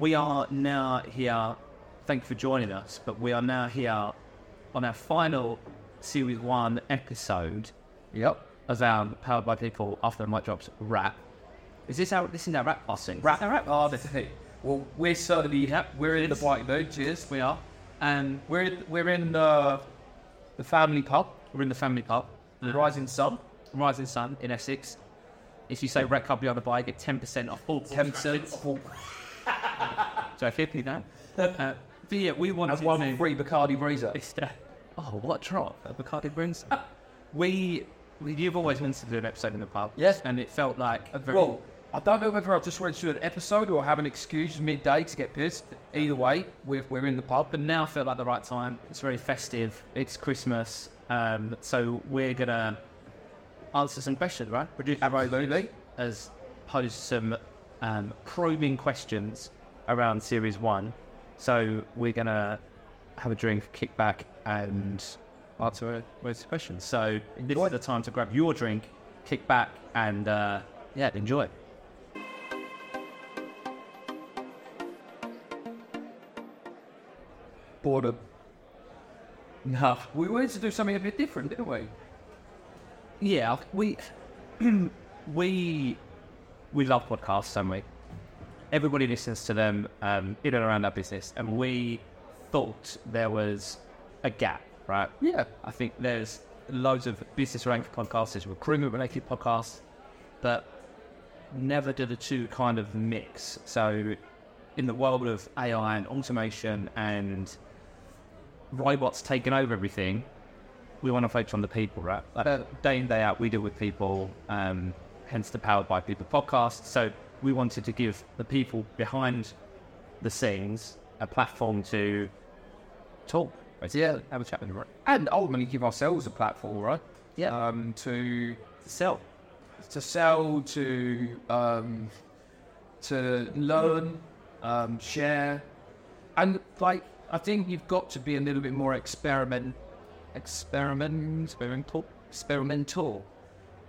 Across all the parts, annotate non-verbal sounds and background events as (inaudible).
we are now here. Thank you for joining us, but we are now here on our final series one episode Yep. of our Powered by People After the Mic Drops rap. Is this our this is our rap passing? Rap. Our rap. Oh, that's it. Well, we're certainly Yep. we're in the party mood. Cheers. We are, and We're in, we're in the the family pub, we're in the family pub, the mm-hmm. Rising Sun. Rising Sun in Essex. If you say Rec Club Beyond the Bar, you get ten percent off all Ten percent. So fifty now. Uh, but yeah, we want That's to one free Bacardi Breezer. Uh, oh, what a drop! A Bacardi brings. we, we, you've always wanted to do an episode in the pub. Yes. and it felt like a very. Well, I don't know whether I just wanted to do an episode or have an excuse midday to get pissed. Either way, we're, we're in the pub. but now felt like the right time. It's very festive. It's Christmas, um, so we're gonna answer some questions, right? Produce Absolutely. as pose some um, probing questions around Series One. So we're gonna have a drink, kick back, and answer those questions. So this Enjoy. is the time to grab your drink, kick back, and uh, yeah, enjoy. Boredom. No, we wanted to do something a bit different, didn't we? Yeah, we (clears throat) we we love podcasts, don't we? Everybody listens to them um, in and around our business, and we thought there was a gap, right? Yeah. I think there's loads of business related podcasts, there's recruitment related podcasts, but never do the two kind of mix. So, in the world of AI and automation and robots taking over everything, we want to focus on the people, right? Like, day in, day out, we deal with people, um, hence the Powered by People podcast. So, we wanted to give the people behind the scenes a platform to talk. basically. Yeah. Have a chat with them, right? And ultimately give ourselves a platform, right? Yeah. Um, to Sell. to sell, to um, to learn, um, share, and like I think you've got to be a little bit more experiment, experiment, experimental, experimental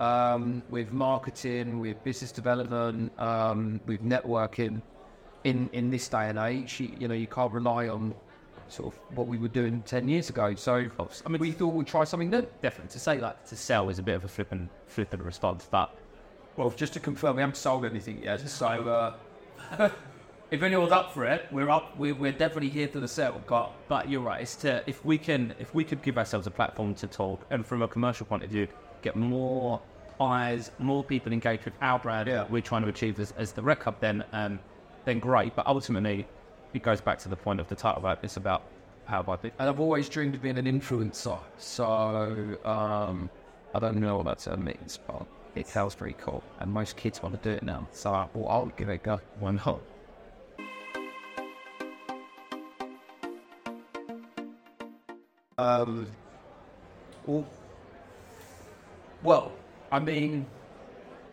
um, with marketing, with business development, um, with networking. In in this day and age, you, you know, you can't rely on sort of what we were doing ten years ago. So I mean, we thought we'd try something new. Definitely. To say like to sell is a bit of a flippant, flippant response, but Well, just to confirm, we haven't sold anything yet. So, uh, (laughs) if anyone's up for it, we're up. We're, we're definitely here to the sell. but but you're right. It's to if we can if we could give ourselves a platform to talk, and from a commercial point of view, get more eyes, more people engaged with our brand. Yeah. We're trying to achieve as, as the Rec Hub. Then um, then great. But ultimately, it goes back to the point of the title. Right? It's about how by people. And I've always dreamed of being an influencer. So, um, I don't know what that term means, but it sounds pretty cool. And most kids want to do it now. So, I- well, I'll give it a go. Why not? Um, well, well, I mean,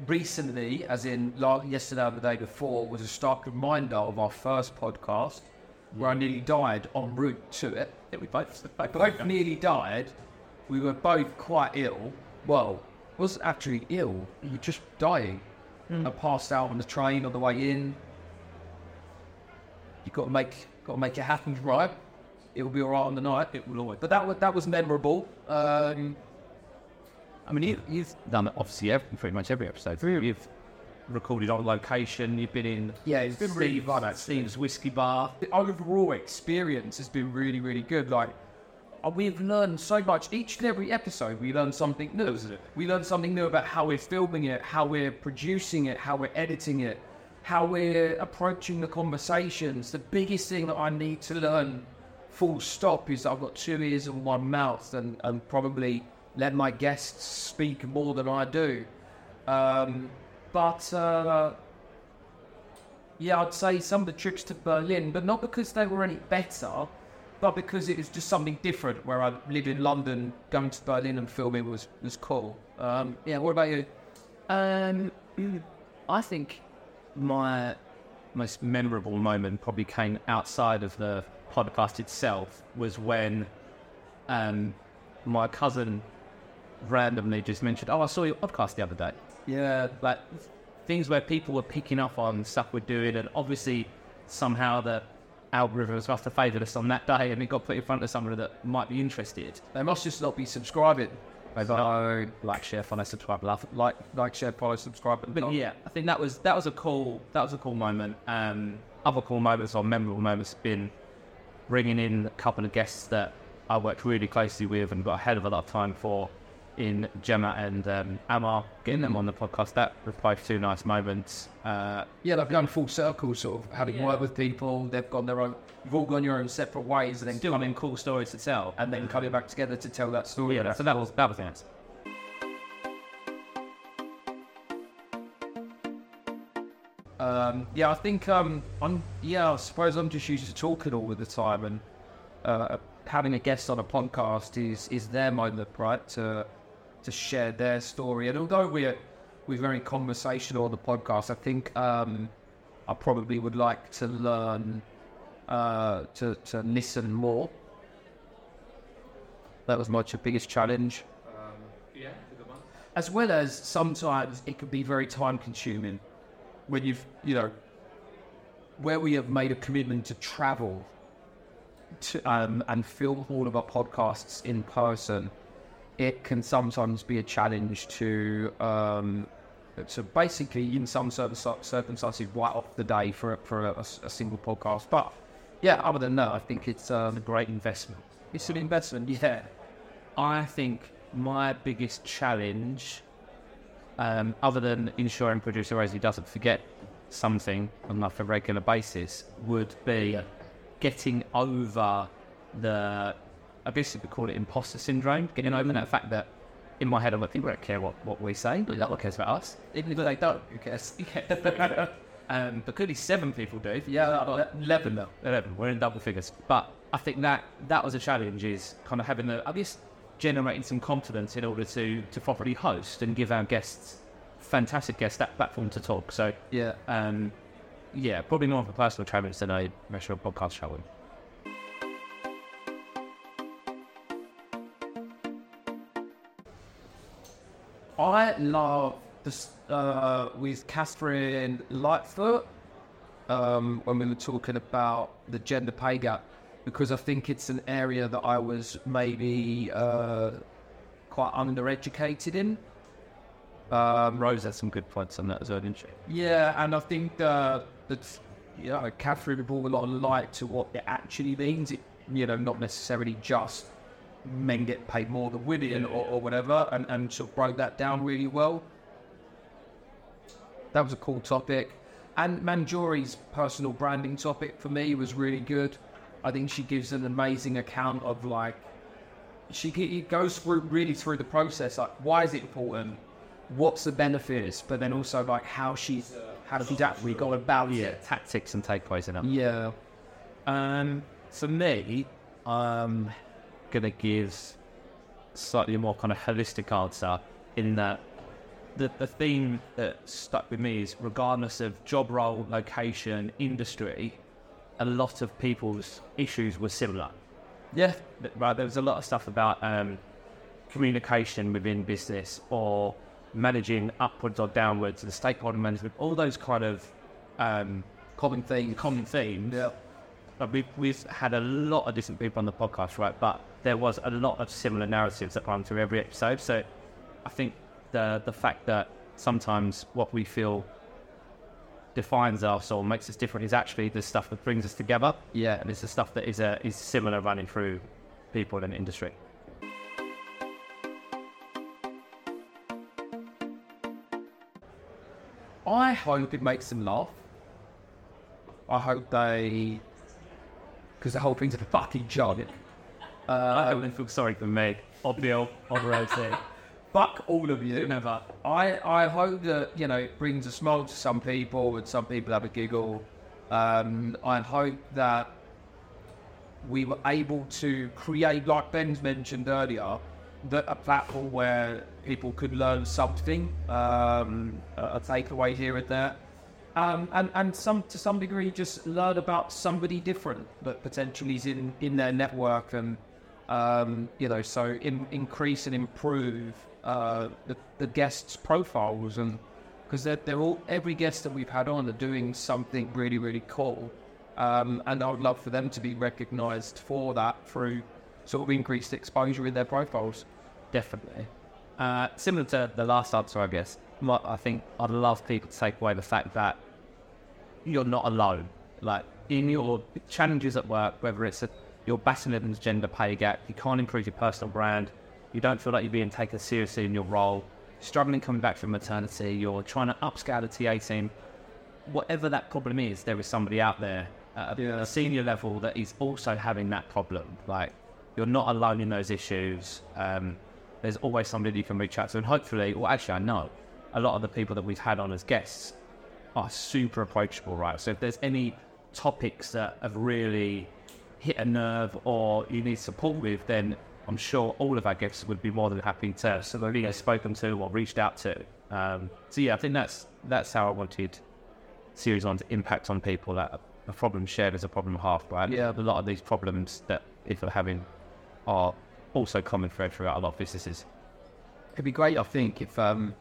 recently, as in like yesterday or the day before, was a stark reminder of our first podcast where I nearly died en route to it. Yeah, we both. I (laughs) both nearly died. We were both quite ill. Well, wasn't actually ill. You were just dying. I passed out on the train on the way in. You got to make got to make it happen, right? It will be all right on the night. It will always. But that was that was memorable. Um, I mean, you, you've done it obviously every, pretty much every episode. You've recorded on location. You've been in. Yeah, it's been really fun, actually. Steve's whiskey bar. the overall experience has been really, really good. Like, uh, we've learned so much. Each and every episode, we learn something new. We learn something new about how we're filming it, how we're producing it, how we're editing it, how we're approaching the conversations. The biggest thing that I need to learn, full stop, is I've got two ears and one mouth, and, and probably let my guests speak more than I do. Um, but uh, yeah, I'd say some of the trips to Berlin, but not because they were any better, but because it was just something different. Where I live in London, going to Berlin and filming was was cool. Um, yeah, what about you? Um, (clears throat) I think my most memorable moment probably came outside of the podcast itself was when um, my cousin randomly just mentioned, "Oh, I saw your podcast the other day." Yeah, Like things where people were picking up on stuff we're doing, and obviously somehow the algorithms must have favoured us on that day, and it got put in front of someone that might be interested. They must just not be subscribing. So, like, share, follow, subscribe, love. Like, like, share, follow, subscribe. But yeah, I think that was that was a cool that was a cool moment. Um, other cool moments or memorable moments have been bringing in a couple of guests that I worked really closely with and got a hell of a lot of time for in Gemma and um, Amar, getting them on the podcast. That was both two nice moments. Uh, yeah, they've gone full circle, sort of having Yeah. worked with people. They've gone their own. You've all gone your own separate ways, and then still having cool stories to tell. and then coming back together to tell that story. yeah, so that was that was nice. Um, yeah, I think um, I'm. Yeah, I suppose I'm just used to talking all of the time, and uh, having a guest on a podcast is is their moment, right? To to share their story. And although we're we're very conversational on the podcast, I think um, I probably would like to learn uh, to to listen more. That was my biggest challenge. Yeah, as well as sometimes it can be very time consuming when you've you know where we have made a commitment to travel to, um, and film all of our podcasts in person it can sometimes be a challenge to um, to basically in some circumstances write off the day for for a, a single podcast. But yeah other than that i think it's um, a great investment. it's an investment yeah. I think my biggest challenge, um, other than ensuring producer Rosie doesn't forget something on like a regular basis, would be getting over the, I guess you could call it imposter syndrome, getting over that fact that in my head I'm like, people don't care what, what we say, but that cares about us. even if they don't who cares (laughs) Um, but clearly seven people do. yeah 11 though 11. We're in double figures. But I think that that was a challenge is kind of having the, I guess, generating some confidence in order to, to properly host and give our guests, fantastic guests, that platform to talk. So, yeah um, yeah, probably more of a personal challenge than a restaurant podcast challenge. I love this uh, with Catherine Lightfoot um, when we were talking about the gender pay gap because I think it's an area that I was maybe uh, quite undereducated in. Um, Rose had some good points on that as well, didn't she? yeah, and I think uh, that you know Catherine brought a lot of light to what it actually means. It, you know, not necessarily just men get paid more than women or, or whatever, and, and sort of broke that down really well. That was a cool topic. And Manjori's personal branding topic for me was really good. I think she gives an amazing account of like she goes through really through the process. Like, why is it important? What's the benefits? But then also like how she's how that we go about it. Tactics and takeaways in them. Yeah, Um, for me, I'm gonna give slightly more kind of holistic answer in that the the theme that stuck with me is regardless of job role, location, industry, a lot of people's issues were similar. yeah, Right, there was a lot of stuff about um, communication within business or managing upwards or downwards, and stakeholder management, all those kind of um, common thing. common themes. Yeah, we've, we've had a lot of different people on the podcast, right? But there was a lot of similar narratives that run through every episode. So I think the the fact that sometimes what we feel defines us or makes us different is actually the stuff that brings us together. yeah, And it's the stuff that is a, is similar running through people in the industry. I hope it makes them laugh. I hope they, because the whole thing's a fucking joke. I Uh, don't feel sorry for me. Obvio, Oberose. fuck all of you. Never. I, I hope that you know it brings a smile to some people and some people have a giggle. Um, I hope that we were able to create, like Ben's mentioned earlier, that a platform where people could learn something, um, a takeaway here and there, um, and and some to some degree just learn about somebody different that potentially is in in their network and um, you know so in, increase and improve uh, the, the guests' profiles and because they're, they're all every guest that we've had on are doing something really really cool Um, and I would love for them to be recognised for that through sort of increased exposure in their profiles. Definitely. Uh, similar to the last answer, I guess. I think I'd love people to take away the fact that you're not alone. Like in your challenges at work, whether it's a, you're battling the gender pay gap, you can't improve your personal brand, you don't feel like you're being taken seriously in your role, struggling coming back from maternity, you're trying to upscale the TA team. Whatever that problem is, there is somebody out there at a, Yeah. a senior level that is also having that problem. Like you're not alone in those issues. Um, there's always somebody you can reach out to, and hopefully, well, actually, I know a lot of the people that we've had on as guests are super approachable, right? So if there's any topics that have really hit a nerve or you need support with, then I'm sure all of our guests would be more than happy to so they've either spoken to or reached out to. Um, so yeah, I think that's that's how I wanted series on to impact on people. That a problem shared is a problem half, right? Yeah. a lot of these problems that people are having are also common thread throughout a lot of businesses. It'd be great, I think, if um,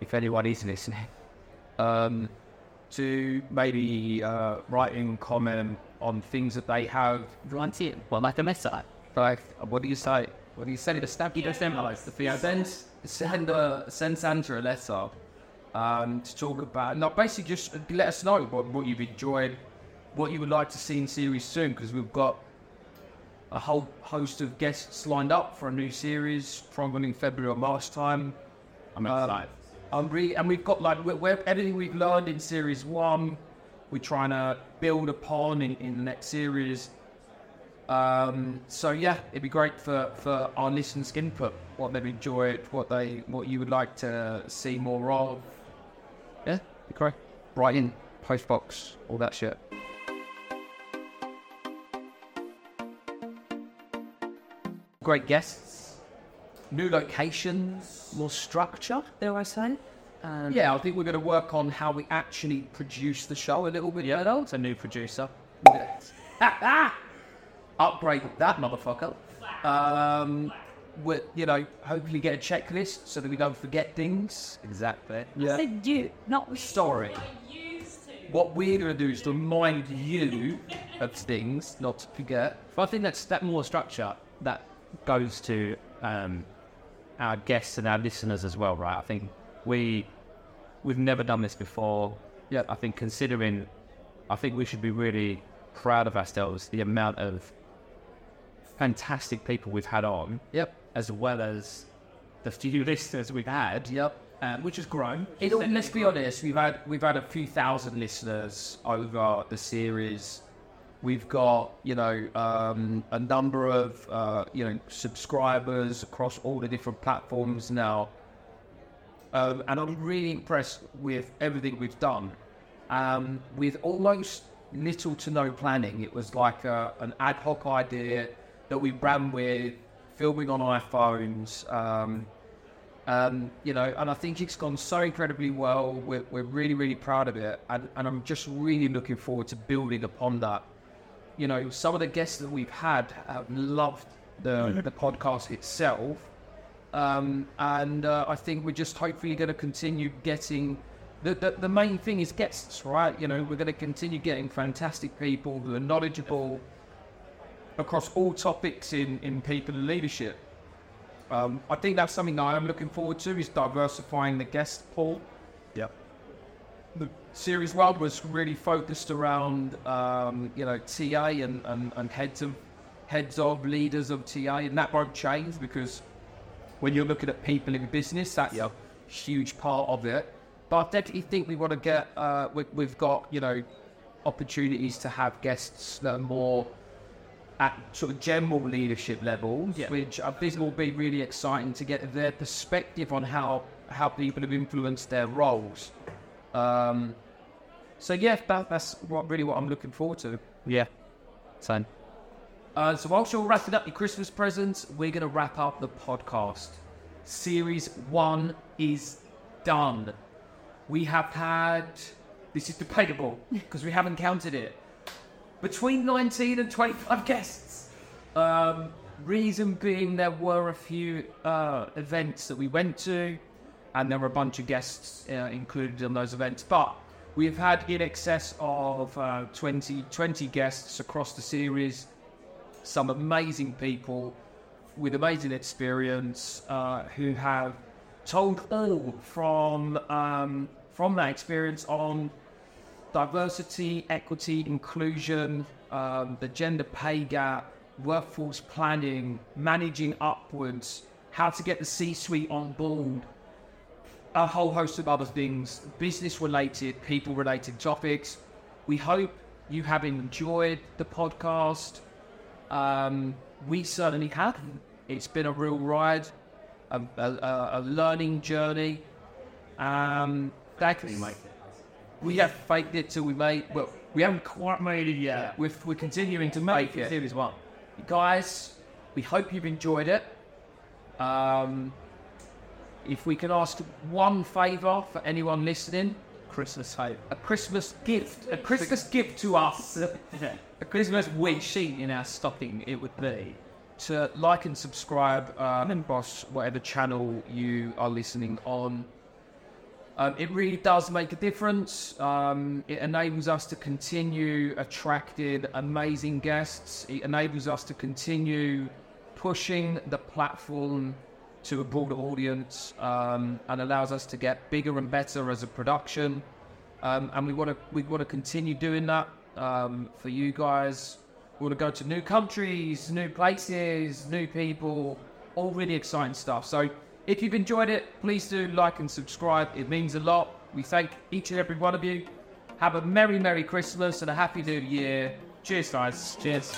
if anyone is listening, um, to maybe uh, write in comment on things that they have. Right in. Well, like a message. Like, what do you say? What do you say to the stamp? You just envelopes the fee. Send send a send Santa a letter um, to talk about. No, basically just let us know what, what you've enjoyed, what you would like to see in series soon, because we've got a whole host of guests lined up for a new series, probably in February or March time. I'm Um, really, and we've got like we're, we're everything we've learned in series one, we're trying to build upon in, in the next series. Um, so yeah, it'd be great for, for our listeners' input, what they've enjoyed, what they what you would like to see more of. Yeah, be great. Write in, postbox, all that shit. Great guests, new locations. More structure, dare I say? And Yeah, I think we're going to work on how we actually produce the show a little bit yeah, better. it's a new producer. (laughs) Upgrade that motherfucker. Um, with you know, hopefully get a checklist so that we don't forget things. Exactly. Yeah. said you, not Sorry. What we're going to do is to remind you of things, not to forget. But I think that's that more structure that goes to um, our guests and our listeners as well, right? I think we we've never done this before. Yeah. I think considering, I think we should be really proud of ourselves the amount of fantastic people we've had on, Yep. as well as the few (laughs) listeners we've had, Yep. um, which has grown. It, let's be honest, we've had we've had a few thousand listeners over the series. We've got you know um, a number of uh, you know subscribers across all the different platforms now, um, and I'm really impressed with everything we've done. Um, with almost little to no planning, it was like a, an ad hoc idea that we ran with, filming on iPhones. Um, um, you know, and I think it's gone so incredibly well. We're, we're really, really proud of it, and, and I'm just really looking forward to building upon that. You know, some of the guests that we've had have loved the the podcast itself, um, and uh, I think we're just hopefully going to continue getting. The, the, the main thing is guests, right? You know, we're going to continue getting fantastic people who are knowledgeable across all topics in, in people and leadership. Um, I think that's something that I'm looking forward to is diversifying the guest pool. Series one was really focused around um, you know TA and, and, and heads of heads of leaders of TA, and that won't change because when you're looking at people in business, that's a huge part of it. But I definitely think we want to get uh, we, we've got you know opportunities to have guests that are more at sort of general leadership levels, Yeah. which I think will be really exciting to get their perspective on how how people have influenced their roles. Um, so yeah, that, that's what really what I'm looking forward to. Yeah. Same. Uh, so whilst you're wrapping up your Christmas presents, we're going to wrap up the podcast. Series one is done. We have had, this is debatable (laughs) because we haven't counted it, between 19 and 25 guests. Um, reason being, there were a few uh, events that we went to, and there were a bunch of guests uh, included in those events. But We've had in excess of uh, 20, 20 guests across the series, some amazing people with amazing experience uh, who have told all from um, from that experience on diversity, equity, inclusion, um, the gender pay gap, workforce planning, managing upwards, how to get the C-suite on board, a whole host of other things, business-related, people-related topics. We hope you have enjoyed the podcast. Um, we certainly have. It's been a real ride, a, a, a learning journey. Um, that, we have faked it till we made. Well, we haven't quite made it yet. We're, we're continuing to make it. Series one. Guys, we hope you've enjoyed it. Um, if we can ask one favour for anyone listening, Christmas hope. a Christmas gift, a Christmas gift to us, (laughs) a Christmas wish Sheet in our stocking, it would be. to like and subscribe uh, and boss whatever channel you are listening on. Um, it really does make a difference. Um, it enables us to continue attracting amazing guests. It enables us to continue pushing the platform to a broader audience um, and allows us to get bigger and better as a production. Um, and we want to we want to continue doing that um, for you guys. We want to go to new countries, new places, new people, all really exciting stuff. So if you've enjoyed it, please do like and subscribe. It means a lot. We thank each and every one of you. Have a merry, merry Christmas and a happy new year. Cheers, guys. Cheers.